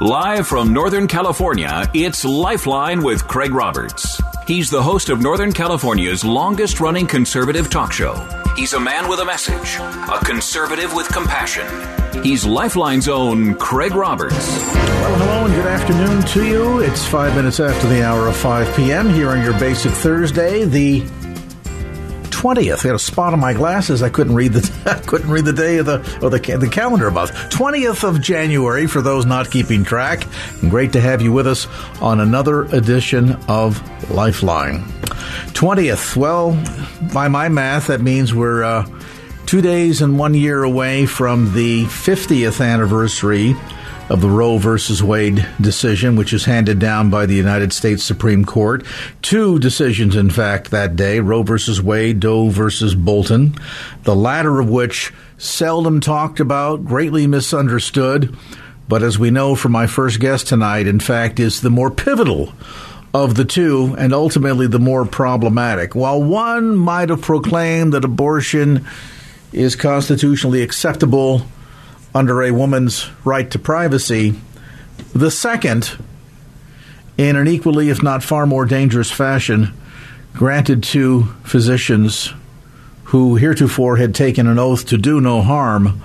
Live from Northern California, it's Lifeline with Craig Roberts. He's the host of Northern California's longest running conservative talk show. He's a man with a message, a conservative with compassion. He's Lifeline's own Craig Roberts. Well, hello and good afternoon to you. It's five minutes after the hour of 5 p.m. here on your basic Thursday, the 20th. I had a spot on my glasses. I couldn't read the couldn't read the day of the or the the calendar above. 20th of January for those not keeping track. And great to have you with us on another edition of Lifeline. 20th. Well, by my math, that means we're uh, two days and one year away from the 50th anniversary of the Roe versus Wade decision, which is handed down by the United States Supreme Court. Two decisions, in fact, that day Roe versus Wade, Doe versus Bolton, the latter of which seldom talked about, greatly misunderstood, but as we know from my first guest tonight, in fact, is the more pivotal of the two and ultimately the more problematic. While one might have proclaimed that abortion is constitutionally acceptable under a woman's right to privacy. The second, in an equally, if not far more dangerous fashion, granted to physicians who heretofore had taken an oath to do no harm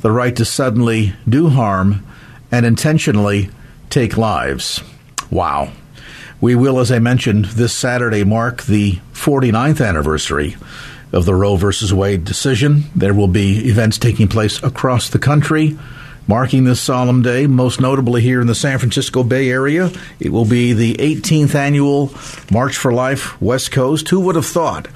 the right to suddenly do harm and intentionally take lives. Wow. We will, as I mentioned, this Saturday mark the 49th anniversary of the Roe versus Wade decision. There will be events taking place across the country marking this solemn day, most notably here in the San Francisco Bay Area. It will be the 18th annual March for Life West Coast. Who would have thought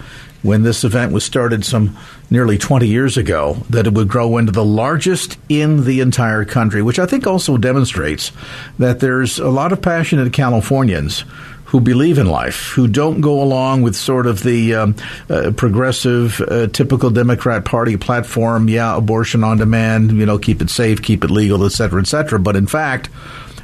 when this event was started some nearly 20 years ago that it would grow into the largest in the entire country, which I think also demonstrates that there's a lot of passionate Californians who believe in life, who don't go along with sort of the um, uh, progressive, uh, typical Democrat Party platform. Yeah, abortion on demand. You know, keep it safe, keep it legal, et cetera, et cetera. But in fact,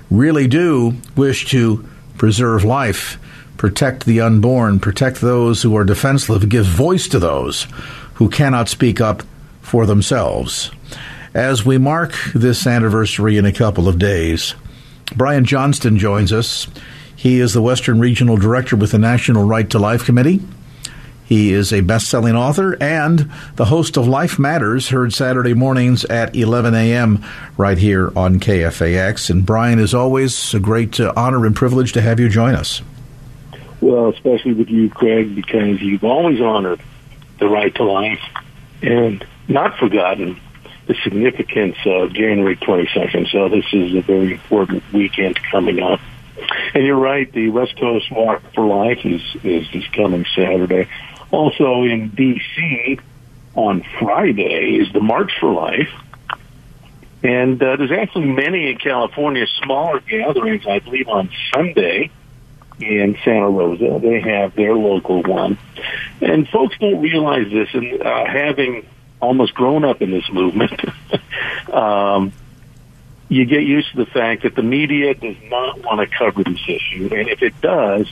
really do wish to preserve life, protect the unborn, protect those who are defenseless, give voice to those who cannot speak up for themselves. As we mark this anniversary in a couple of days, Brian Johnston joins us. He is the Western Regional Director with the National Right to Life Committee. He is a best selling author and the host of Life Matters, heard Saturday mornings at 11 a.m. right here on KFAX. And Brian, as always, a great uh, honor and privilege to have you join us. Well, especially with you, Craig, because you've always honored the right to life and not forgotten the significance of January 22nd. So this is a very important weekend coming up. And you're right, the West Coast Walk for Life is, is this coming Saturday. Also in D.C. on Friday is the March for Life. And uh, there's actually many in California, smaller gatherings, I believe, on Sunday in Santa Rosa. They have their local one. And folks don't realize this, and uh, having almost grown up in this movement, um, you get used to the fact that the media does not want to cover this issue, and if it does,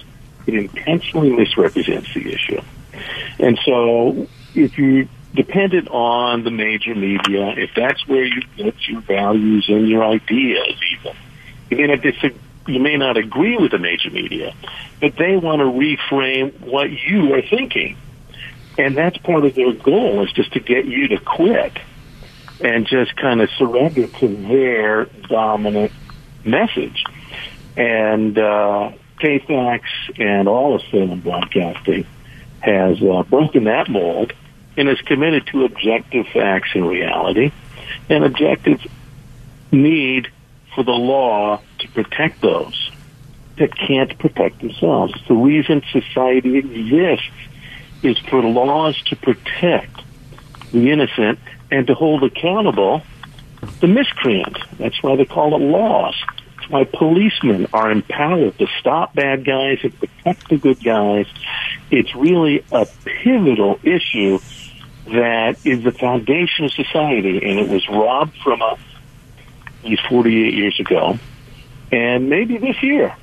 it intentionally misrepresents the issue. And so, if you dependent on the major media, if that's where you get your values and your ideas, even you may not disagree, you may not agree with the major media, but they want to reframe what you are thinking, and that's part of their goal is just to get you to quit and just kind of surrender to their dominant message. And uh, KFAX and all of Salem Broadcasting has uh, broken that mold and is committed to objective facts and reality and objective need for the law to protect those that can't protect themselves. The reason society exists is for laws to protect the innocent and to hold accountable the miscreant. That's why they call it laws. That's why policemen are empowered to stop bad guys and protect the good guys. It's really a pivotal issue that is the foundation of society, and it was robbed from us these 48 years ago. And maybe this year,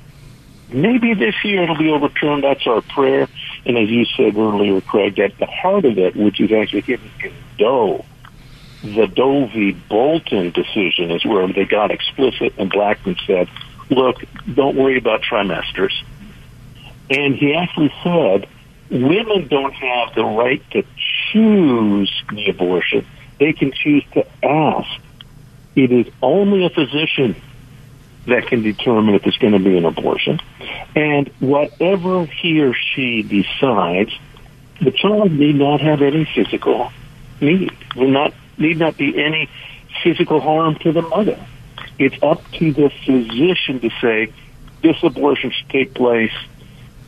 maybe this year it'll be overturned. That's our prayer. And as you said earlier, Craig, at the heart of it, which is actually hidden in Doe, the Doe v. Bolton decision is where they got explicit and Blackmun said, look, don't worry about trimesters. And he actually said, women don't have the right to choose the abortion. They can choose to ask. It is only a physician that can determine if there's going to be an abortion. And whatever he or she decides, the child need not have any physical need. Will not need not be any physical harm to the mother. It's up to the physician to say this abortion should take place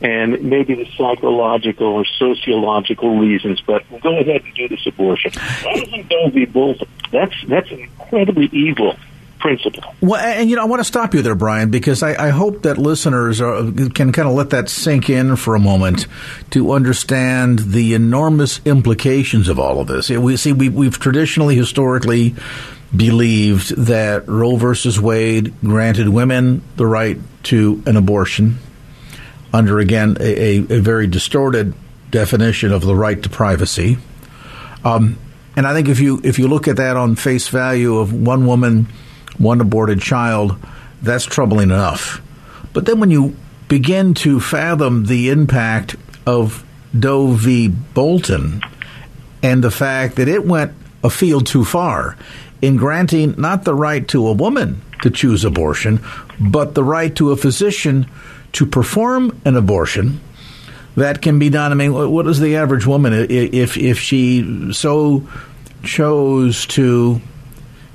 and maybe the psychological or sociological reasons, but go ahead and do this abortion. That isn't going to be both. That's that's incredibly evil principle. Well, and you know, I want to stop you there, Brian, because I, I hope that listeners are, can kind of let that sink in for a moment to understand the enormous implications of all of this. We see we, we've traditionally, historically believed that Roe versus Wade granted women the right to an abortion under again a, a very distorted definition of the right to privacy. Um, and I think if you if you look at that on face value of one woman, one aborted child, that's troubling enough. But then when you begin to fathom the impact of Doe v. Bolton and the fact that it went a field too far in granting not the right to a woman to choose abortion, but the right to a physician to perform an abortion that can be done. I mean, what is the average woman if if she so chose to,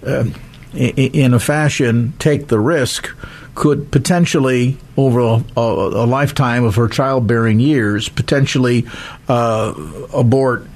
uh, in a fashion, take the risk? Could potentially, over a, a, lifetime of her childbearing years, potentially uh, abort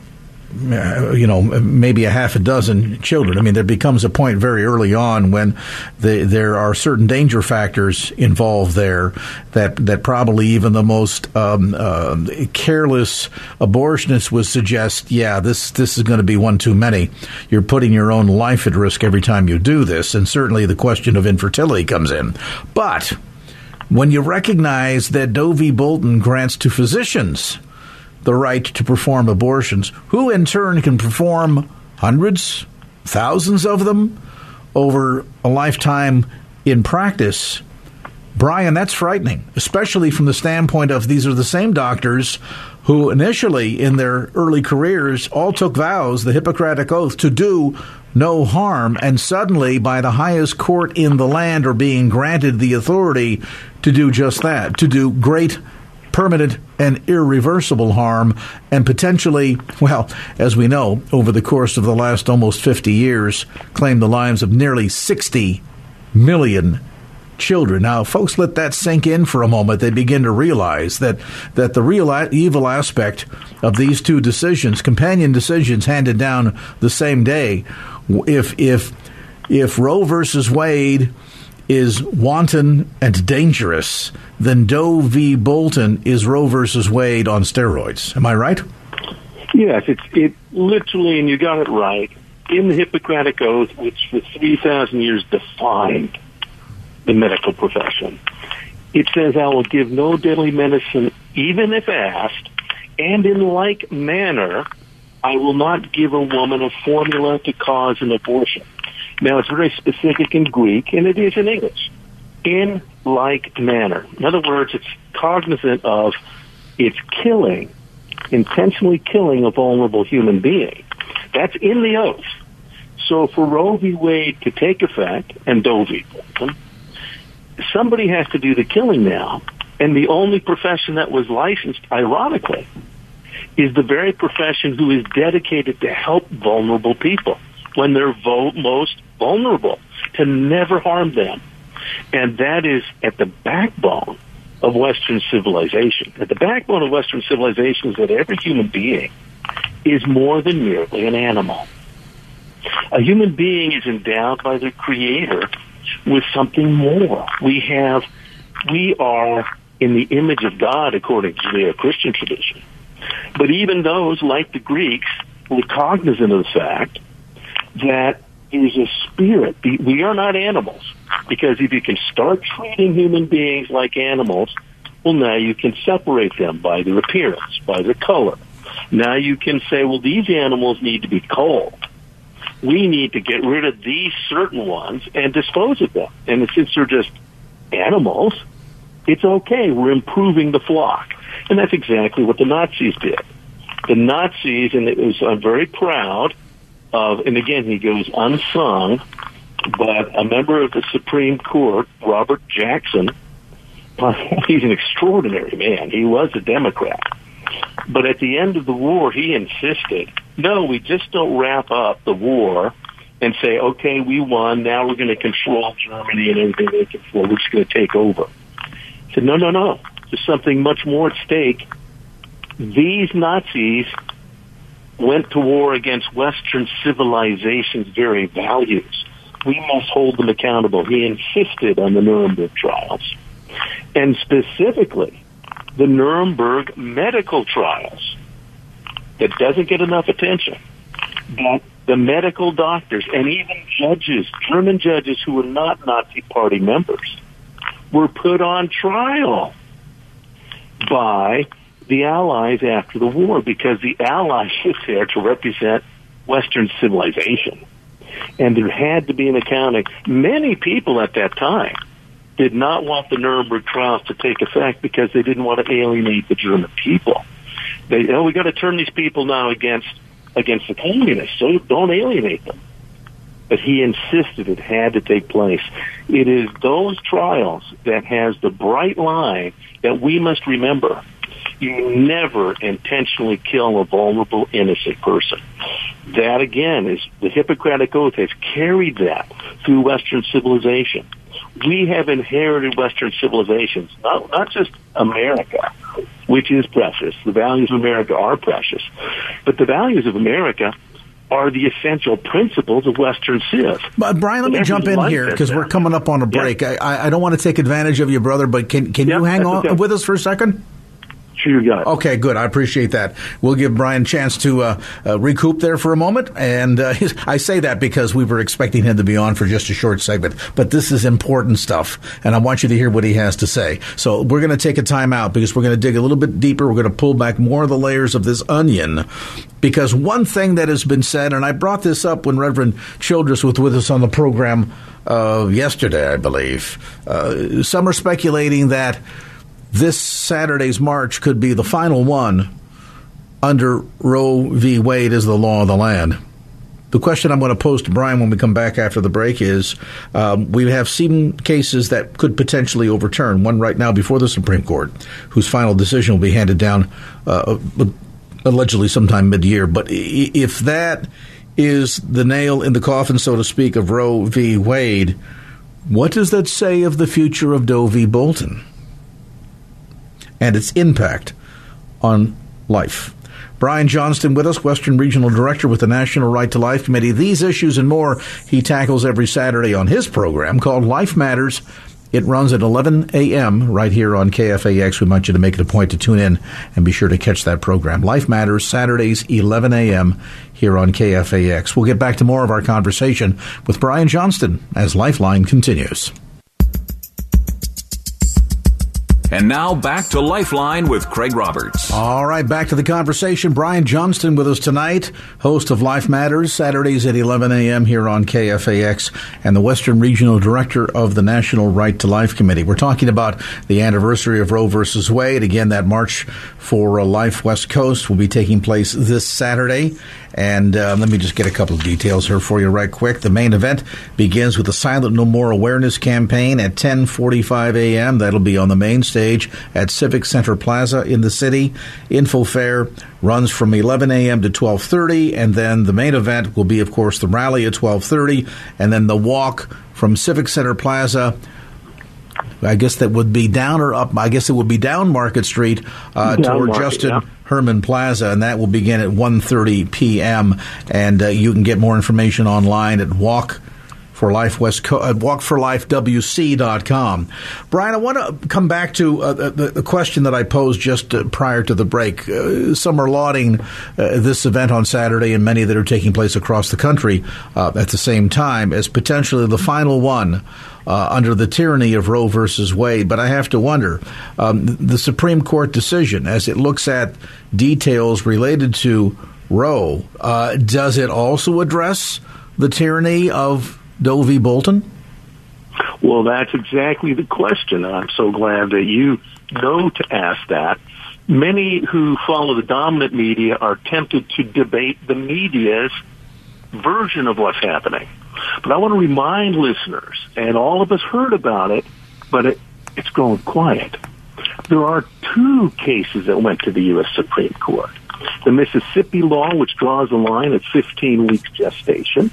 you know, maybe a half a dozen children. I mean, there becomes a point very early on when the, there are certain danger factors involved there that that probably even the most um, uh, careless abortionist would suggest, yeah, this this is going to be one too many. You're putting your own life at risk every time you do this, and certainly the question of infertility comes in. But when you recognize that Doe v. Bolton grants to physicians the right to perform abortions, who in turn can perform hundreds, thousands of them over a lifetime in practice. Brian, that's frightening, especially from the standpoint of these are the same doctors who initially in their early careers all took vows, the Hippocratic Oath, to do no harm, and suddenly by the highest court in the land are being granted the authority to do just that, to do great permanent and irreversible harm, and potentially, well, as we know, over the course of the last almost 50 years, claim the lives of nearly 60 million children. Now, folks, let that sink in for a moment. They begin to realize that that the real evil aspect of these two decisions, companion decisions handed down the same day, if if if Roe versus Wade is wanton and dangerous, then Doe v. Bolton is Roe versus Wade on steroids. Am I right? Yes, it's it literally, and you got it right. In the Hippocratic Oath, which for three thousand years defined the medical profession, it says, "I will give no deadly medicine, even if asked, and in like manner, I will not give a woman a formula to cause an abortion." Now, it's very specific in Greek, and it is in English. In like manner. In other words, it's cognizant of it's killing, intentionally killing a vulnerable human being. That's in the oath. So for Roe v. Wade to take effect, and Doe v. Bolton, somebody has to do the killing now. And the only profession that was licensed, ironically, is the very profession who is dedicated to help vulnerable people when they're vo- most vulnerable, to never harm them. And that is at the backbone of Western civilization. At the backbone of Western civilization is that every human being is more than merely an animal. A human being is endowed by the Creator with something more. We have, we are in the image of God according to the Christian tradition. But even those, like the Greeks, were cognizant of the fact that there's a spirit. We are not animals. Because if you can start treating human beings like animals, well, now you can separate them by their appearance, by their color. Now you can say, well, these animals need to be cold. We need to get rid of these certain ones and dispose of them. And since they're just animals, it's okay. We're improving the flock. And that's exactly what the Nazis did. The Nazis, and it was, I'm very proud of, and again, he goes unsung, but a member of the Supreme Court, Robert Jackson, he's an extraordinary man. He was a Democrat. But at the end of the war, he insisted, no, we just don't wrap up the war and say, okay, we won. Now we're going to control Germany and everything they control. We're just going to take over. He said, no, no, no. There's something much more at stake. These Nazis went to war against Western civilization's very values. We must hold them accountable. He insisted on the Nuremberg trials. And specifically, the Nuremberg medical trials that doesn't get enough attention. But the medical doctors and even judges, German judges who were not Nazi Party members, were put on trial by the Allies after the war because the Allies were there to represent Western civilization. And there had to be an accounting. Many people at that time did not want the Nuremberg trials to take effect because they didn't want to alienate the German people. They, oh, we got to turn these people now against against the communists, so don't alienate them. But he insisted it had to take place. It is those trials that has the bright line that we must remember. You never intentionally kill a vulnerable, innocent person. That again is the Hippocratic Oath has carried that through Western civilization we have inherited Western civilizations, not, not just America, which is precious. The values of America are precious. But the values of America are the essential principles of Western civ. But Brian, let me jump in here because we're coming up on a break. Yeah. I, I, don't want to take advantage of you, brother, but can, can you hang on okay. with us for a second? Got. Okay, good. I appreciate that. We'll give Brian a chance to uh, uh, recoup there for a moment. And uh, I say that because we were expecting him to be on for just a short segment. But this is important stuff, and I want you to hear what he has to say. So we're going to take a time out because we're going to dig a little bit deeper. We're going to pull back more of the layers of this onion. Because one thing that has been said, and I brought this up when Reverend Childress was with us on the program uh, yesterday, I believe. Uh, some are speculating that this Saturday's march could be the final one under Roe v. Wade as the law of the land. The question I'm going to pose to Brian when we come back after the break is um, we have seen cases that could potentially overturn, one right now before the Supreme Court, whose final decision will be handed down uh, allegedly sometime mid year. But if that is the nail in the coffin, so to speak, of Roe v. Wade, what does that say of the future of Doe v. Bolton? And its impact on life. Brian Johnston with us, Western Regional Director with the National Right to Life Committee. These issues and more he tackles every Saturday on his program called Life Matters. It runs at 11 a.m. right here on KFAX. We want you to make it a point to tune in and be sure to catch that program. Life Matters, Saturdays, 11 a.m. here on KFAX. We'll get back to more of our conversation with Brian Johnston as Lifeline continues. And now back to Lifeline with Craig Roberts. All right, back to the conversation. Brian Johnston with us tonight, host of Life Matters, Saturdays at 11 a.m. here on KFAX, and the Western Regional Director of the National Right to Life Committee. We're talking about the anniversary of Roe versus Wade. Again, that March for uh, Life West Coast will be taking place this Saturday. And uh, let me just get a couple of details here for you right quick. The main event begins with the Silent No More awareness campaign at 10:45 a.m. That'll be on the main stage at Civic Center Plaza in the city. Info fair runs from 11 a.m. to 12:30, and then the main event will be, of course, the rally at 12:30, and then the walk from Civic Center Plaza I guess that would be down or up. I guess it would be down Market Street uh, down toward Market, Justin yeah. Herman Plaza, and that will begin at 1.30 p.m. And uh, you can get more information online at Walk for Life West Co- uh, walkforlifewc.com. Brian, I want to come back to uh, the, the, question that I posed just uh, prior to the break. Uh, some are lauding uh, this event on Saturday and many that are taking place across the country uh, at the same time as potentially the final one. Under the tyranny of Roe versus Wade, but I have to wonder um, the Supreme Court decision as it looks at details related to Roe. does it also address the tyranny of Doe v. Bolton? Well, that's exactly the question. I'm so glad that you know to ask that. Many who follow the dominant media are tempted to debate the media's version of what's happening. But I want to remind listeners, and all of us heard about it, but it, it's grown quiet. There are two cases that went to the U.S. Supreme Court. The Mississippi law, which draws a line at 15 weeks gestation,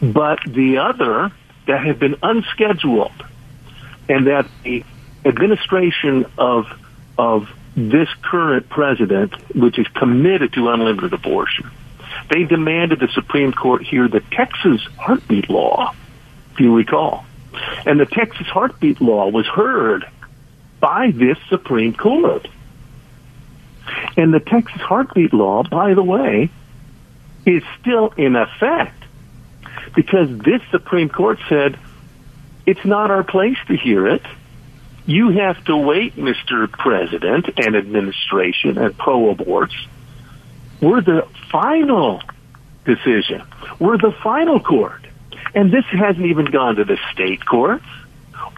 but the other that had been unscheduled and that the administration of of this current president, which is committed to unlimited abortion, they demanded the Supreme Court hear the Texas heartbeat law, if you recall. And the Texas heartbeat law was heard by this Supreme Court. And the Texas heartbeat law, by the way, is still in effect because this Supreme Court said it's not our place to hear it. You have to wait, Mr. President and administration and pro-aborts. We're the final decision. We're the final court. And this hasn't even gone to the state courts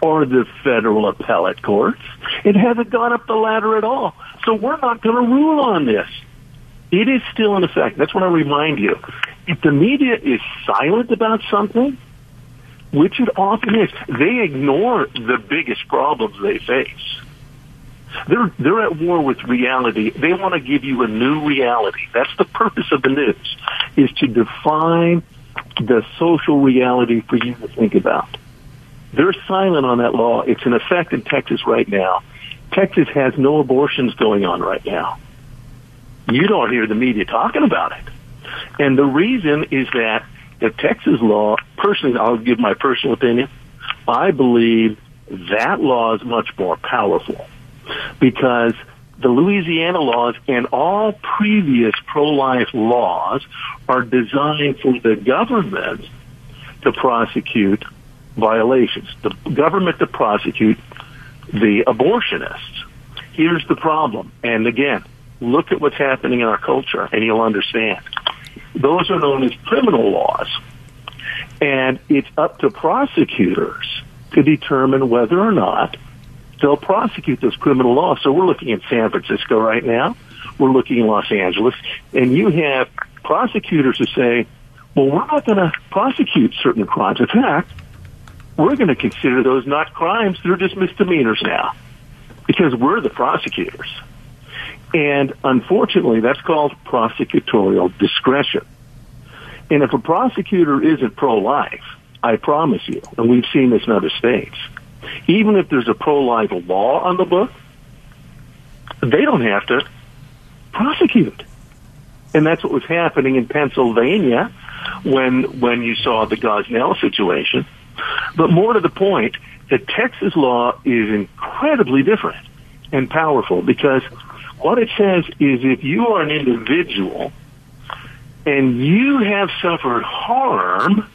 or the federal appellate courts. It hasn't gone up the ladder at all. So we're not going to rule on this. It is still in effect. That's what I remind you if the media is silent about something, which it often is, they ignore the biggest problems they face. They're, they're at war with reality. They want to give you a new reality. That's the purpose of the news, is to define the social reality for you to think about. They're silent on that law. It's in effect in Texas right now. Texas has no abortions going on right now. You don't hear the media talking about it. And the reason is that the Texas law, personally, I'll give my personal opinion, I believe that law is much more powerful because the Louisiana laws and all previous pro-life laws are designed for the government to prosecute violations, the government to prosecute the abortionists. Here's the problem. And again, look at what's happening in our culture and you'll understand. Those are known as criminal laws. And it's up to prosecutors to determine whether or not they'll prosecute those criminal laws. So we're looking at San Francisco right now. We're looking in Los Angeles. And you have prosecutors who say, well, we're not going to prosecute certain crimes. In fact, we're going to consider those not crimes. They're just misdemeanors now because we're the prosecutors. And unfortunately, that's called prosecutorial discretion. And if a prosecutor isn't pro-life, I promise you, and we've seen this in other states, even if there's a pro-life law on the book, they don't have to prosecute. And that's what was happening in Pennsylvania when when you saw the Gosnell situation. But more to the point, the Texas law is incredibly different and powerful because what it says is if you are an individual and you have suffered harm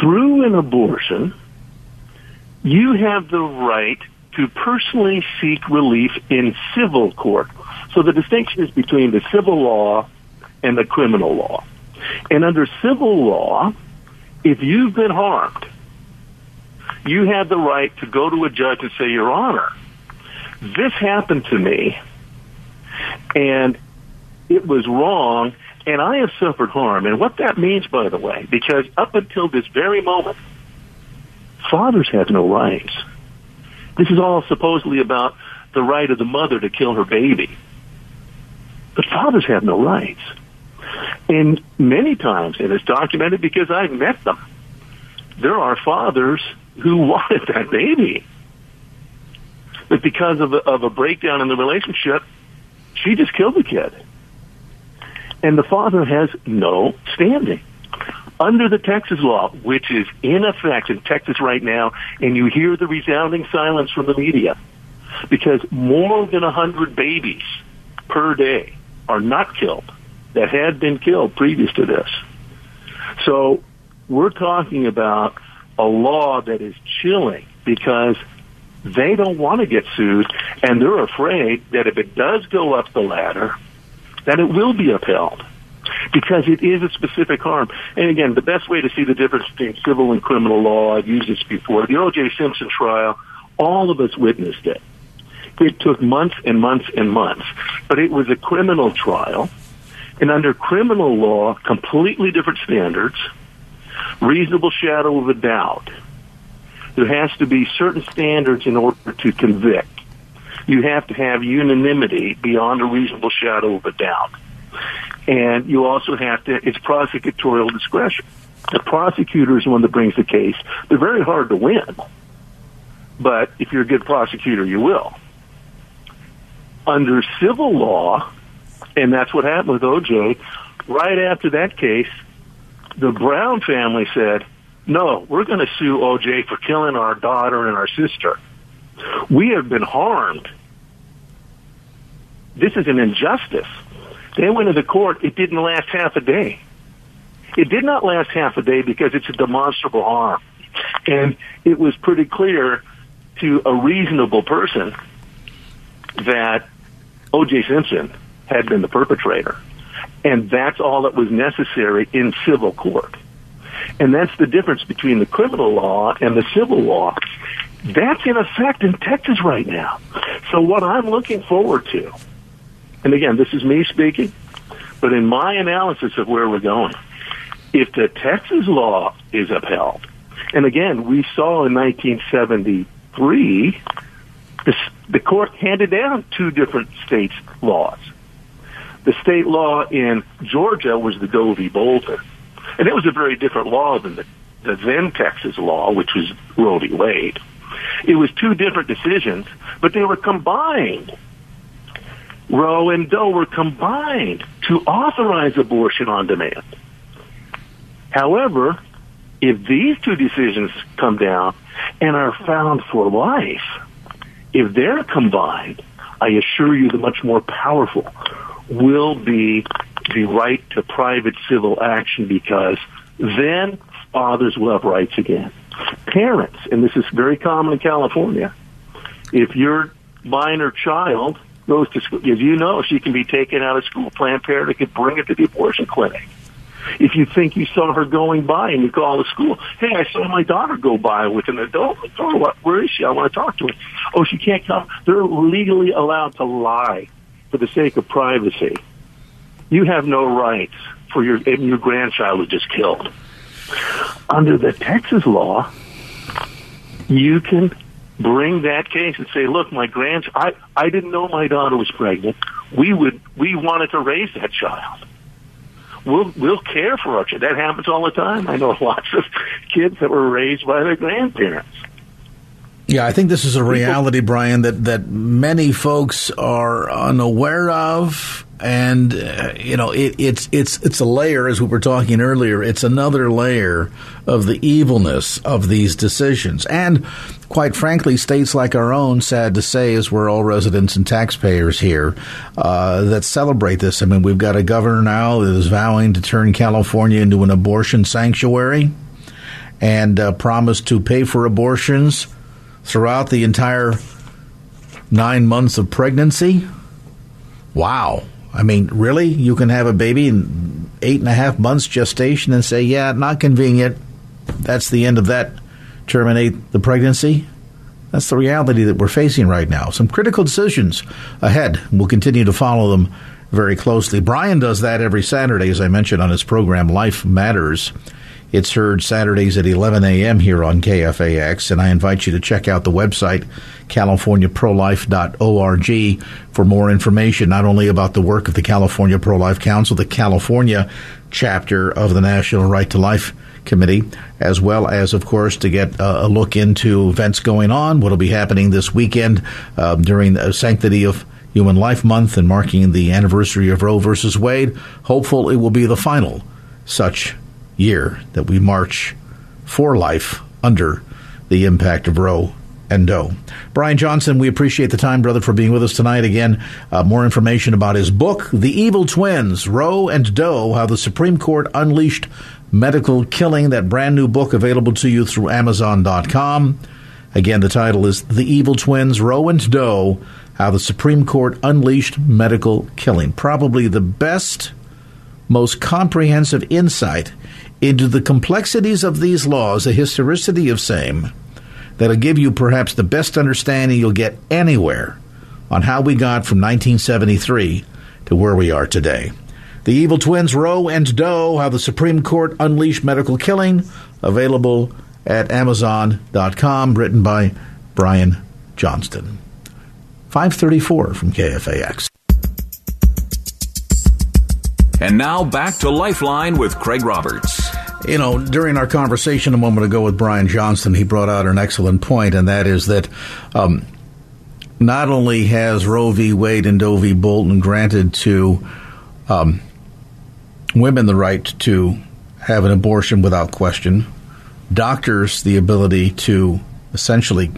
through an abortion, you have the right to personally seek relief in civil court. So the distinction is between the civil law and the criminal law. And under civil law, if you've been harmed, you have the right to go to a judge and say, Your Honor, this happened to me and it was wrong, and I have suffered harm. And what that means, by the way, because up until this very moment, fathers have no rights. This is all supposedly about the right of the mother to kill her baby. But fathers have no rights. And many times, and it's documented because I've met them, there are fathers who wanted that baby. But because of a, of a breakdown in the relationship, she just killed the kid. And the father has no standing. Under the Texas law, which is in effect in Texas right now, and you hear the resounding silence from the media, because more than 100 babies per day are not killed that had been killed previous to this. So we're talking about a law that is chilling because they don't want to get sued and they're afraid that if it does go up the ladder, that it will be upheld because it is a specific harm. And again, the best way to see the difference between civil and criminal law, I've used this before, the O.J. Simpson trial, all of us witnessed it. It took months and months and months, but it was a criminal trial. And under criminal law, completely different standards, reasonable shadow of a doubt. There has to be certain standards in order to convict. You have to have unanimity beyond a reasonable shadow of a doubt. And you also have to, it's prosecutorial discretion. The prosecutor is the one that brings the case. They're very hard to win. But if you're a good prosecutor, you will. Under civil law, and that's what happened with OJ, right after that case, the Brown family said, no, we're going to sue OJ for killing our daughter and our sister. We have been harmed. This is an injustice. They went to the court. It didn't last half a day. It did not last half a day because it's a demonstrable harm. And it was pretty clear to a reasonable person that O.J. Simpson had been the perpetrator. And that's all that was necessary in civil court. And that's the difference between the criminal law and the civil law. That's in effect in Texas right now. So what I'm looking forward to, and again, this is me speaking, but in my analysis of where we're going, if the Texas law is upheld, and again, we saw in 1973, the, the court handed down two different states' laws. The state law in Georgia was the Doe v. Bolton, and it was a very different law than the, the then Texas law, which was Roe v. Wade. It was two different decisions, but they were combined. Roe and Doe were combined to authorize abortion on demand. However, if these two decisions come down and are found for life, if they're combined, I assure you the much more powerful will be the right to private civil action because then fathers will have rights again. Parents, and this is very common in California, if your minor child goes to school, as you know, she can be taken out of school. Planned Parenthood could bring her to the abortion clinic. If you think you saw her going by and you call the school, hey, I saw my daughter go by with an adult. Oh, what? Where is she? I want to talk to her. Oh, she can't come. They're legally allowed to lie for the sake of privacy. You have no rights for your your grandchild was just killed. Under the Texas law, you can bring that case and say, "Look, my grand I I didn't know my daughter was pregnant. We would we wanted to raise that child." We'll we'll care for our child. That happens all the time. I know lots of kids that were raised by their grandparents. Yeah, I think this is a reality, Brian, that, that many folks are unaware of, and uh, you know, it, it's it's it's a layer, as we were talking earlier. It's another layer of the evilness of these decisions, and quite frankly, states like our own, sad to say, as we're all residents and taxpayers here, uh, that celebrate this. I mean, we've got a governor now that is vowing to turn California into an abortion sanctuary, and uh, promised to pay for abortions throughout the entire nine months of pregnancy. Wow. I mean, really? You can have a baby in eight and a half months gestation and say, yeah, not convenient. That's the end of that. Terminate the pregnancy. That's the reality that we're facing right now. Some critical decisions ahead. We'll continue to follow them very closely. Brian does that every Saturday, as I mentioned on his program, Life Matters. It's heard Saturdays at 11 a.m. here on KFAX, and I invite you to check out the website, californiaprolife.org, for more information, not only about the work of the California Pro Life Council, the California chapter of the National Right to Life Committee, as well as, of course, to get a look into events going on, what will be happening this weekend um, during the Sanctity of Human Life Month and marking the anniversary of Roe versus Wade. Hopeful it will be the final such year that we march for life under the impact of Roe and Doe. Brian Johnston, we appreciate the time, brother, for being with us tonight. Again, uh, more information about his book, The Evil Twins, Roe and Doe, How the Supreme Court Unleashed Medical Killing, that brand new book available to you through Amazon.com. Again, the title is The Evil Twins, Roe and Doe, How the Supreme Court Unleashed Medical Killing. Probably the best, most comprehensive insight into the complexities of these laws, the historicity of same, that'll give you perhaps the best understanding you'll get anywhere on how we got from 1973 to where we are today. The Evil Twins, Roe and Doe, How the Supreme Court Unleashed Medical Killing, available at Amazon.com, written by Brian Johnston. 534 from KFAX. And now back to Lifeline with Craig Roberts. You know, during our conversation a moment ago with Brian Johnston, he brought out an excellent point, and that is that um, not only has Roe v. Wade and Doe v. Bolton granted to um, women the right to have an abortion without question, doctors the ability to essentially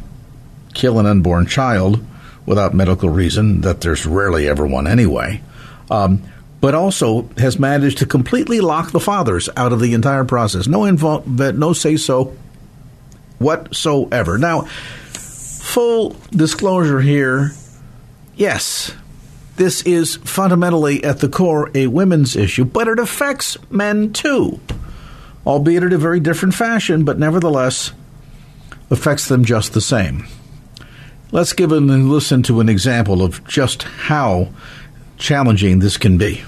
kill an unborn child without medical reason, that there's rarely ever one anyway, um, but also has managed to completely lock the fathers out of the entire process. No involve, no say so whatsoever. Now, full disclosure here yes, this is fundamentally at the core a women's issue, but it affects men too albeit in a very different fashion, but nevertheless affects them just the same. Let's give a listen to an example of just how challenging this can be.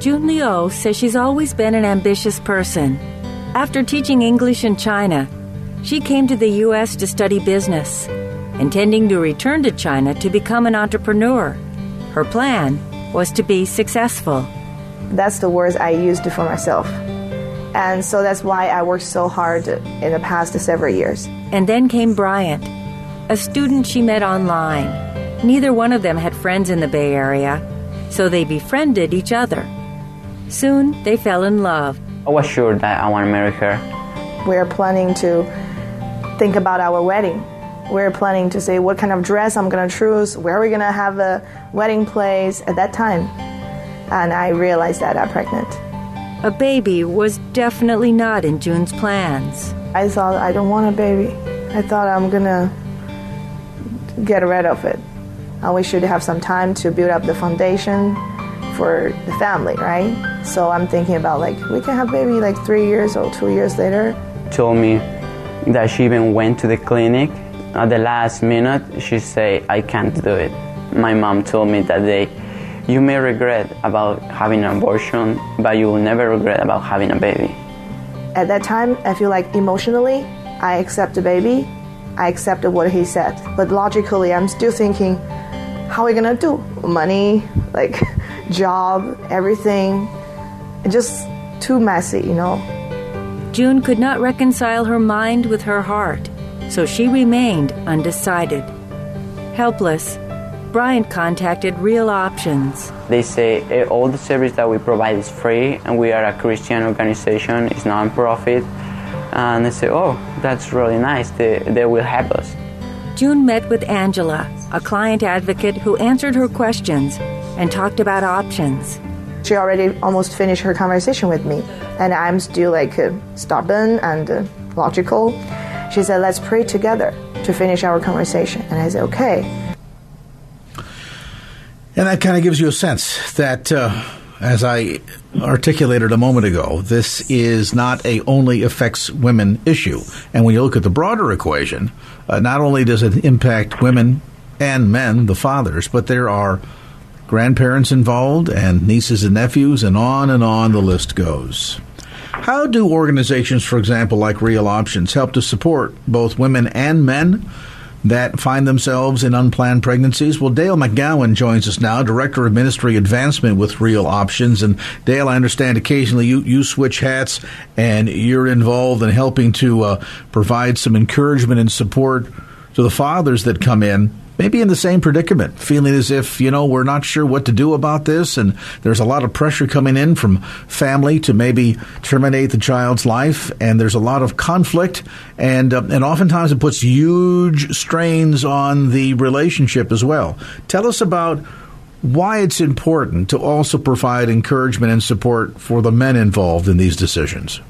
June Liu says she's always been an ambitious person. After teaching English in China, she came to the U.S. to study business, intending to return to China to become an entrepreneur. Her plan was to be successful. That's the words I used for myself. And so that's why I worked so hard in the past several years. And then came Bryant, a student she met online. Neither one of them had friends in the Bay Area, so they befriended each other. Soon they fell in love. I was sure that I want to marry her. We're planning to think about our wedding. We're planning to say what kind of dress I'm going to choose, where we're going to have a wedding place at that time. And I realized that I'm pregnant. A baby was definitely not in June's plans. I thought I don't want a baby. I thought I'm gonna get rid of it. And we should have some time to build up the foundation for the family, right? So I'm thinking about like we can have baby like three years or two years later. Told me that she even went to the clinic. At the last minute, she said, "I can't do it." My mom told me that day, you may regret about having an abortion, but you will never regret about having a baby. At that time, I feel like emotionally, I accept the baby. I accepted what he said. But logically, I'm still thinking, how are we gonna do? Money, like job, everything. Just too messy, you know. June could not reconcile her mind with her heart, so she remained undecided. Helpless, Bryant contacted Real Options. They say eh, all the service that we provide is free, and we are a Christian organization, it's non-profit. And they say, oh, that's really nice. They, they will help us. June met with Angela, a client advocate who answered her questions and talked about options. She already almost finished her conversation with me, and I'm still like uh, stubborn and uh, logical. She said, let's pray together to finish our conversation. And I said, okay. And that kind of gives you a sense that, uh, as I articulated a moment ago, this is not a only affects women issue. And when you look at the broader equation, uh, not only does it impact women and men, the fathers, but there are grandparents involved and nieces and nephews, and on and on the list goes. How do organizations, for example, like Real Options, help to support both women and men that find themselves in unplanned pregnancies? Well, Dale McGowan joins us now, Director of Ministry Advancement with Real Options. And Dale, I understand occasionally you, you switch hats and you're involved in helping to uh, provide some encouragement and support to the fathers that come in maybe in the same predicament, feeling as if, you know, we're not sure what to do about this, and there's a lot of pressure coming in from family to maybe terminate the child's life, and there's a lot of conflict, and, uh, and oftentimes it puts huge strains on the relationship as well. Tell us about why it's important to also provide encouragement and support for the men involved in these decisions.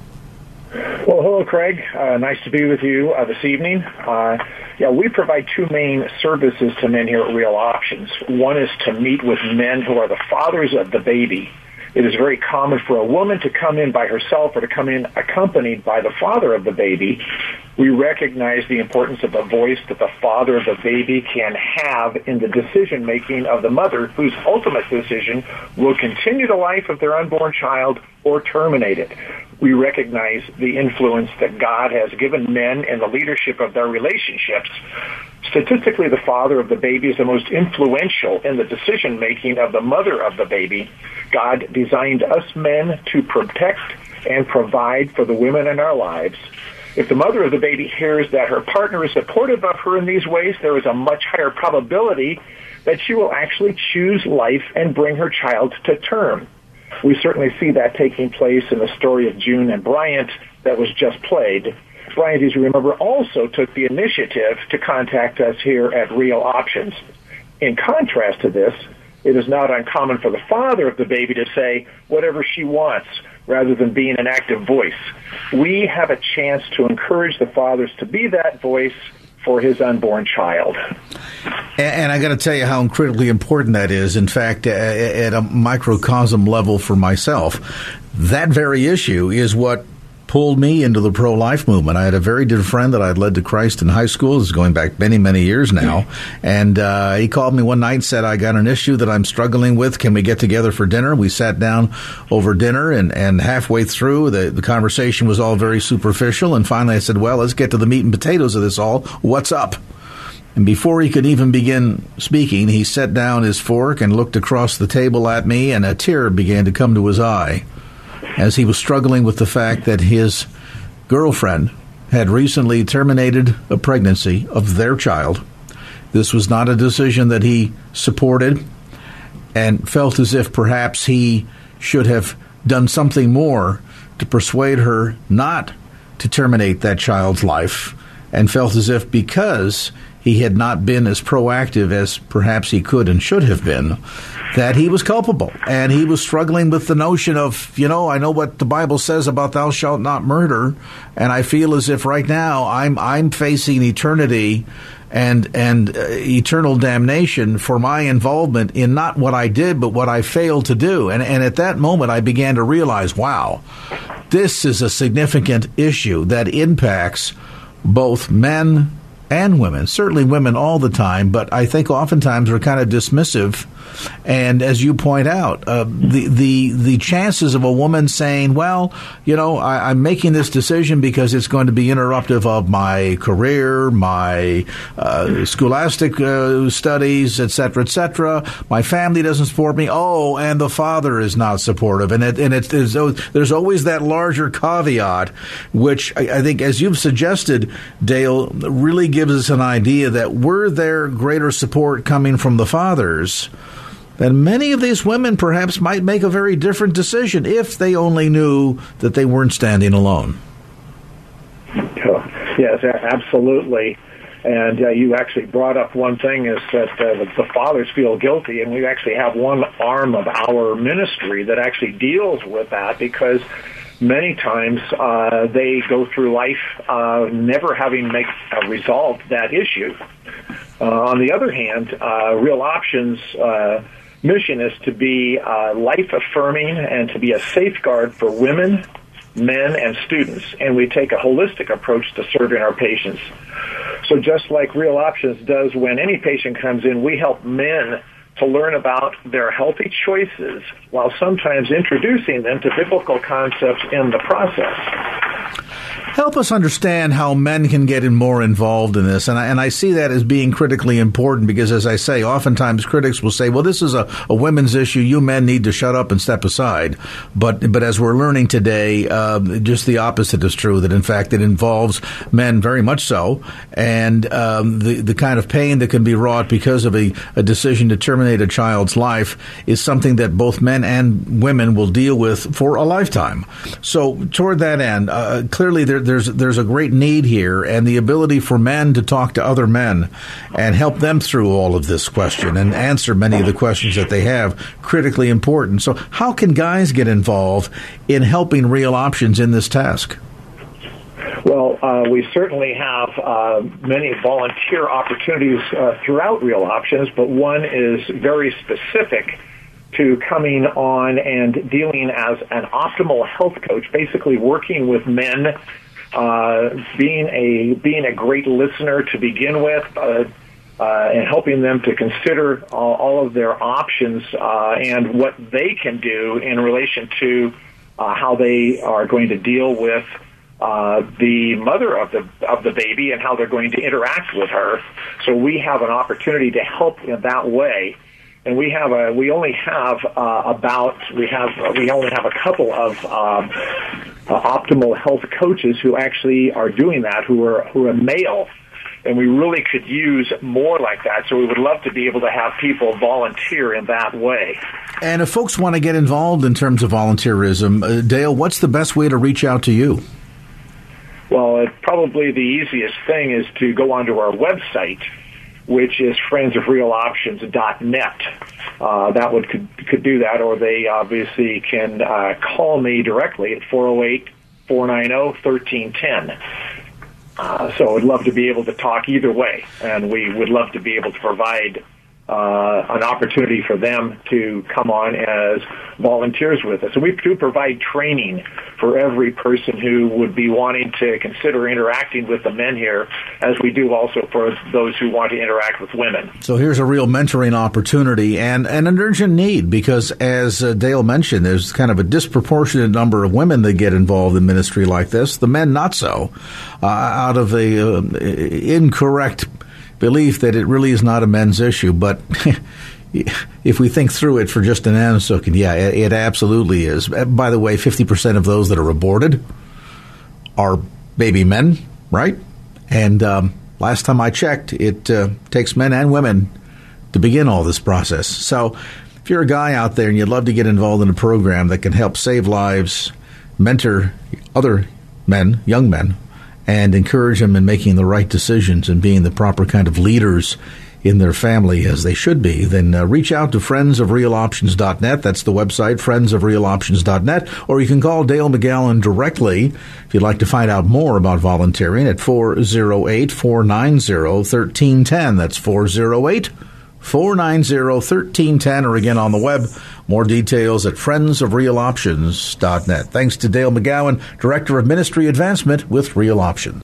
Well, hello, Craig. Uh, nice to be with you uh, this evening. Uh, yeah, we provide two main services to men here at Real Options. One is to meet with men who are the fathers of the baby. It is very common for a woman to come in by herself or to come in accompanied by the father of the baby. We recognize the importance of the voice that the father of the baby can have in the decision making of the mother, whose ultimate decision will continue the life of their unborn child or terminate it we recognize the influence that God has given men in the leadership of their relationships. Statistically, the father of the baby is the most influential in the decision making of the mother of the baby. God designed us men to protect and provide for the women in our lives. If the mother of the baby hears that her partner is supportive of her in these ways, there is a much higher probability that she will actually choose life and bring her child to term. We certainly see that taking place in the story of June and Bryant that was just played. As you remember, also took the initiative to contact us here at Real Options. In contrast to this, it is not uncommon for the father of the baby to say whatever she wants rather than being an active voice. We have a chance to encourage the fathers to be that voice for his unborn child. And, I got to tell you how incredibly important that is. In fact, at a microcosm level for myself, that very issue is what pulled me into the pro life movement. I had a very dear friend that I'd led to Christ in high school. This is going back many, many years now. And uh, he called me one night and said, I got an issue that I'm struggling with. Can we get together for dinner? We sat down over dinner, and, and halfway through, the, the conversation was all very superficial. And finally, I said, Well, let's get to the meat and potatoes of this all. What's up? And before he could even begin speaking, he set down his fork and looked across the table at me, and a tear began to come to his eye as he was struggling with the fact that his girlfriend had recently terminated a pregnancy of their child. This was not a decision that he supported and felt as if perhaps he should have done something more to persuade her not to terminate that child's life and felt as if because he had not been as proactive as perhaps he could and should have been, that he was culpable. And he was struggling with the notion of, you know, I know what the Bible says about thou shalt not murder, and I feel as if right now I'm I'm facing eternity and and uh, eternal damnation for my involvement in not what I did but what I failed to do. And and at that moment I began to realize, wow, this is a significant issue that impacts both men and women, certainly women all the time, but I think oftentimes we're kind of dismissive and as you point out, uh, the the the chances of a woman saying, "Well, you know, I, am making this decision because it's going to be interruptive of my career, my uh, scholastic uh, studies, etc., etc. My family doesn't support me. Oh, and the father is not supportive, and it, and it, there's, there's always that larger caveat, which I, I think, as you've suggested, Dale, really gives us an idea that were there greater support coming from the fathers then many of these women perhaps might make a very different decision if they only knew that they weren't standing alone. Yes, absolutely. And uh, you actually brought up one thing is that uh, the, the fathers feel guilty, and we actually have one arm of our ministry that actually deals with that because many times uh, they go through life uh, never having make, uh, resolved that issue. Uh, on the other hand, uh, real options uh, mission is to be uh, life affirming and to be a safeguard for women, men, and students. And we take a holistic approach to serving our patients. So just like Real Options does when any patient comes in, we help men to learn about their healthy choices while sometimes introducing them to biblical concepts in the process. Help us understand how men can get more involved in this. And I, and I see that as being critically important because, as I say, oftentimes critics will say, well, this is a, a women's issue. You men need to shut up and step aside. But, but as we're learning today, uh, just the opposite is true, that in fact it involves men very much so. And um, the, the kind of pain that can be wrought because of a, a decision to terminate a child's life is something that both men and women will deal with for a lifetime. So, toward that end, uh, clearly there, there's there's a great need here, and the ability for men to talk to other men and help them through all of this question and answer many of the questions that they have critically important. So, how can guys get involved in helping real options in this task? Well, uh, we certainly have uh, many volunteer opportunities uh, throughout Real Options, but one is very specific to coming on and dealing as an optimal health coach, basically working with men, uh, being a being a great listener to begin with. Uh, uh, and helping them to consider all, all of their options uh, and what they can do in relation to uh, how they are going to deal with uh, the mother of the of the baby and how they're going to interact with her. So we have an opportunity to help in that way. And we have a we only have uh, about we have we only have a couple of um, uh, optimal health coaches who actually are doing that who are who are male and we really could use more like that. So we would love to be able to have people volunteer in that way. And if folks want to get involved in terms of volunteerism, uh, Dale, what's the best way to reach out to you? Well, it, probably the easiest thing is to go onto our website, which is friendsofrealoptions.net. Uh, that would could, could do that, or they obviously can uh, call me directly at 408 490 1310. Uh, so I'd love to be able to talk either way, and we would love to be able to provide uh, an opportunity for them to come on as volunteers with us. And we do provide training for every person who would be wanting to consider interacting with the men here, as we do also for those who want to interact with women. So here's a real mentoring opportunity and, and an urgent need because, as uh, Dale mentioned, there's kind of a disproportionate number of women that get involved in ministry like this, the men not so, uh, out of a uh, incorrect belief that it really is not a men's issue. But if we think through it for just an nanosecond, yeah, it, it absolutely is. Uh, by the way, 50% of those that are aborted are baby men, right? And um, last time I checked, it uh, takes men and women to begin all this process. So if you're a guy out there and you'd love to get involved in a program that can help save lives, mentor other men, young men, and encourage them in making the right decisions and being the proper kind of leaders in their family as they should be, then uh, reach out to friendsofrealoptions.net. That's the website, friendsofrealoptions.net. Or you can call Dale McGowan directly if you'd like to find out more about volunteering at 408 490 1310. That's 408 490 1310. Or again on the web, more details at friendsofrealoptions.net. Thanks to Dale McGowan, Director of Ministry Advancement with Real Options.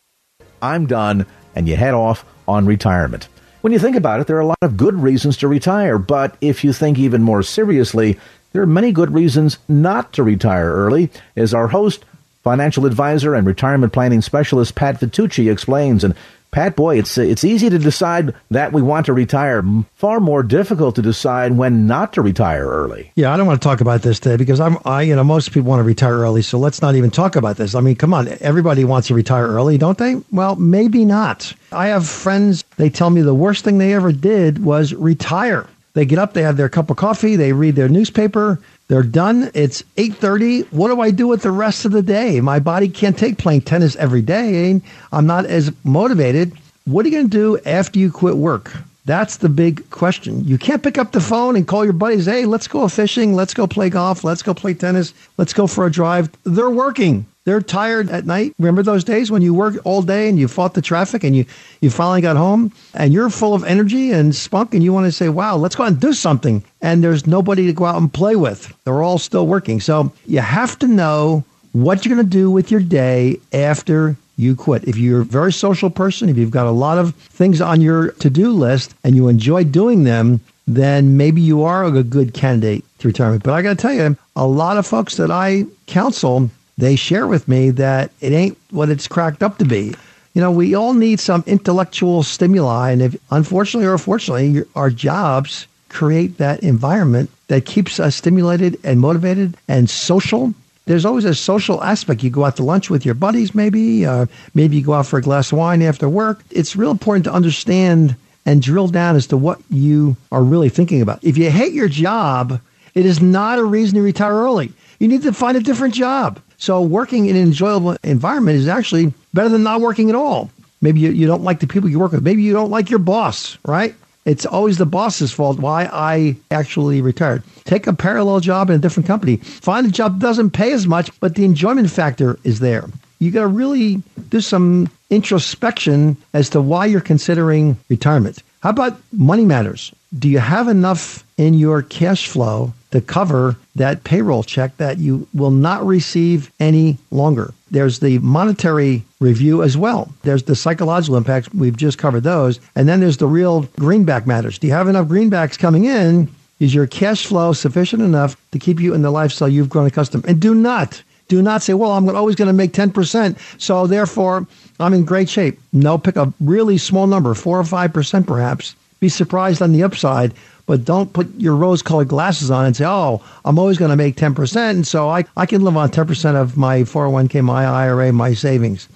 I'm done, and you head off on retirement. When you think about it, there are a lot of good reasons to retire, but if you think even more seriously, there are many good reasons not to retire early, as our host, financial advisor, and retirement planning specialist Pat Vitucci explains. And Pat, boy, it's it's easy to decide that we want to retire. Far more difficult to decide when not to retire early. Yeah, I don't want to talk about this today because I'm I you know most people want to retire early, so let's not even talk about this. I mean, come on, everybody wants to retire early, don't they? Well, maybe not. I have friends. They tell me the worst thing they ever did was retire. They get up, they have their cup of coffee, they read their newspaper, they're done. It's 8:30. What do I do with the rest of the day? My body can't take playing tennis every day. I'm not as motivated. What are you going to do after you quit work? That's the big question. You can't pick up the phone and call your buddies, "Hey, let's go fishing, let's go play golf, let's go play tennis, let's go for a drive." They're working. They're tired at night. Remember those days when you worked all day and you fought the traffic and you, you finally got home and you're full of energy and spunk and you want to say, wow, let's go out and do something. And there's nobody to go out and play with. They're all still working. So you have to know what you're going to do with your day after you quit. If you're a very social person, if you've got a lot of things on your to do list and you enjoy doing them, then maybe you are a good candidate to retirement. But I got to tell you, a lot of folks that I counsel they share with me that it ain't what it's cracked up to be. You know, we all need some intellectual stimuli, and if unfortunately or fortunately, our jobs create that environment that keeps us stimulated and motivated and social. There's always a social aspect. You go out to lunch with your buddies, maybe, uh, maybe you go out for a glass of wine after work. It's real important to understand and drill down as to what you are really thinking about. If you hate your job, it is not a reason to retire early. You need to find a different job. So working in an enjoyable environment is actually better than not working at all. Maybe you, you don't like the people you work with. Maybe you don't like your boss, right? It's always the boss's fault why I actually retired. Take a parallel job in a different company. Find a job that doesn't pay as much, but the enjoyment factor is there. You got to really do some introspection as to why you're considering retirement. How about money matters? Do you have enough in your cash flow to cover that payroll check that you will not receive any longer? There's the monetary review as well. There's the psychological impacts. We've just covered those. And then there's the real greenback matters. Do you have enough greenbacks coming in? Is your cash flow sufficient enough to keep you in the lifestyle you've grown accustomed? And do not do not say, well, I'm always going to make 10%, so therefore I'm in great shape. No, pick a really small number, 4 or 5% perhaps. Be surprised on the upside, but don't put your rose colored glasses on and say, oh, I'm always going to make 10%, and so I, I can live on 10% of my 401k, my IRA, my savings.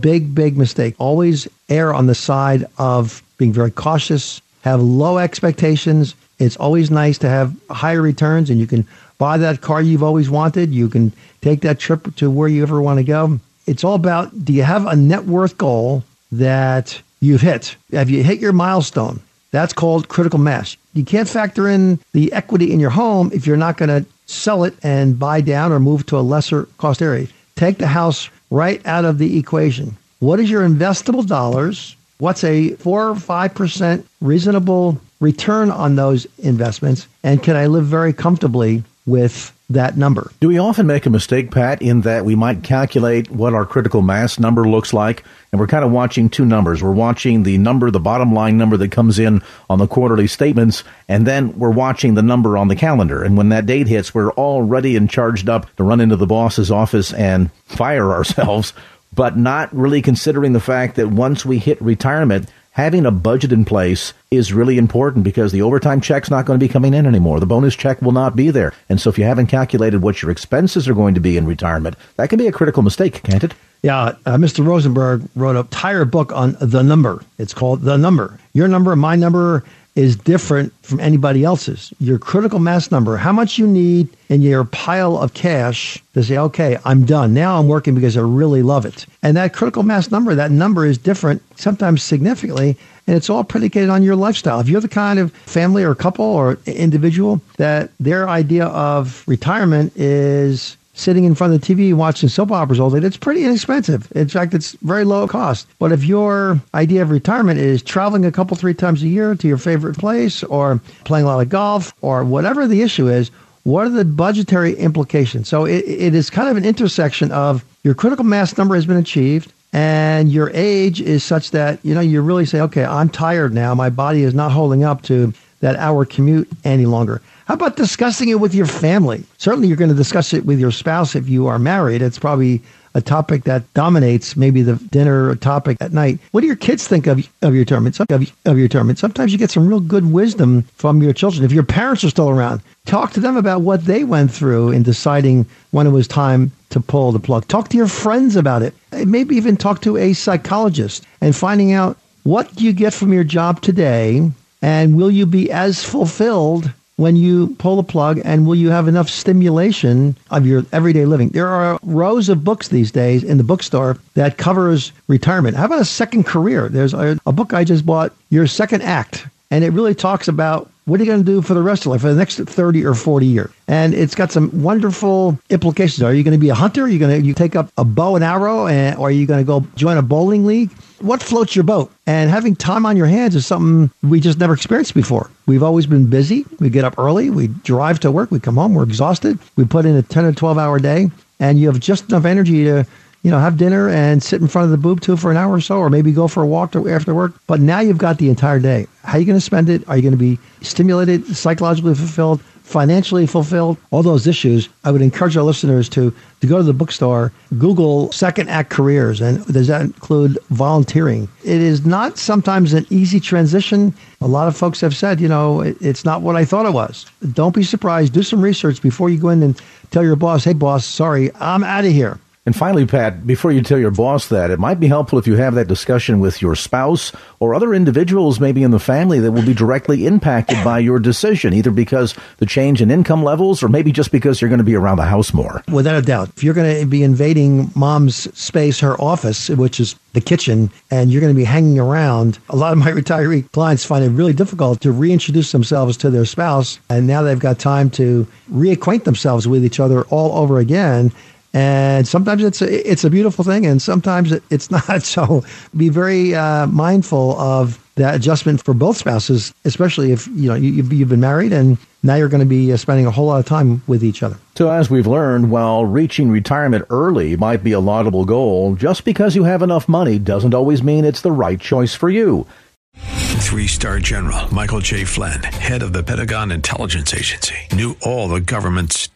Big, big mistake. Always err on the side of being very cautious, have low expectations. It's always nice to have higher returns, and you can buy that car you've always wanted. You can take that trip to where you ever want to go. It's all about do you have a net worth goal that you've hit? Have you hit your milestone? That's called critical mass. You can't factor in the equity in your home if you're not going to sell it and buy down or move to a lesser cost area. Take the house right out of the equation. What is your investable dollars? What's a 4 or 5% reasonable return on those investments? And can I live very comfortably with that number. Do we often make a mistake, Pat, in that we might calculate what our critical mass number looks like? And we're kind of watching two numbers. We're watching the number, the bottom line number that comes in on the quarterly statements, and then we're watching the number on the calendar. And when that date hits, we're all ready and charged up to run into the boss's office and fire ourselves, but not really considering the fact that once we hit retirement, having a budget in place is really important because the overtime check's not going to be coming in anymore. The bonus check will not be there. And so if you haven't calculated what your expenses are going to be in retirement, that can be a critical mistake, can't it? Yeah, uh, Mr. Rosenberg wrote an entire book on the number. It's called The Number. Your number, my number, is different from anybody else's. Your critical mass number, how much you need in your pile of cash to say, okay, I'm done. Now I'm working because I really love it. And that critical mass number, that number is different, sometimes significantly, and it's all predicated on your lifestyle. If you're the kind of family or couple or individual that their idea of retirement is sitting in front of the TV watching soap operas all day, it's pretty inexpensive. In fact, it's very low cost. But if your idea of retirement is traveling a couple, three times a year to your favorite place or playing a lot of golf or whatever the issue is, what are the budgetary implications? So it, it is kind of an intersection of your critical mass number has been achieved and your age is such that, you know, you really say, okay, I'm tired now. My body is not holding up to that hour commute any longer. How about discussing it with your family? Certainly, you're going to discuss it with your spouse if you are married. It's probably a topic that dominates maybe the dinner topic at night. What do your kids think of, of your retirement? Of, of your retirement? Sometimes you get some real good wisdom from your children. If your parents are still around, talk to them about what they went through in deciding when it was time to pull the plug. Talk to your friends about it. Maybe even talk to a psychologist and finding out what you get from your job today and will you be as fulfilled when you pull the plug and will you have enough stimulation of your everyday living? There are rows of books these days in the bookstore that covers retirement. How about a second career? There's a, a book i just bought your second act and it really talks about what are you going to do for the rest of life for the next 30 or 40 years and it's got some wonderful implications are you going to be a hunter are you going to you take up a bow and arrow and, or are you going to go join a bowling league what floats your boat? And having time on your hands is something we just never experienced before. We've always been busy. We get up early, we drive to work, we come home, we're exhausted. We put in a 10 or 12 hour day, and you have just enough energy to you know, have dinner and sit in front of the boob tube for an hour or so, or maybe go for a walk to, after work. But now you've got the entire day. How are you going to spend it? Are you going to be stimulated, psychologically fulfilled, financially fulfilled, all those issues, I would encourage our listeners to, to go to the bookstore, Google second act careers, and does that include volunteering? It is not sometimes an easy transition. A lot of folks have said, you know, it, it's not what I thought it was. Don't be surprised. Do some research before you go in and tell your boss, hey, boss, sorry, I'm out of here. And finally, Pat, before you tell your boss that, it might be helpful if you have that discussion with your spouse or other individuals maybe in the family that will be directly impacted by your decision, either because the change in income levels or maybe just because you're going to be around the house more. Without a doubt. If you're going to be invading mom's space, her office, which is the kitchen, and you're going to be hanging around, a lot of my retiree clients find it really difficult to reintroduce themselves to their spouse. And now they've got time to reacquaint themselves with each other all over again and sometimes it's a, it's a beautiful thing, and sometimes it's not. So be very uh, mindful of that adjustment for both spouses, especially if you know you, have been married and now you're going to be uh, spending a whole lot of time with each other. So, as we've learned, while reaching retirement early might be a laudable goal, just because you have enough money doesn't always mean it's the right choice for you. Three star general Michael T. Flynn, head of the Pentagon Intelligence Agency, knew all the government's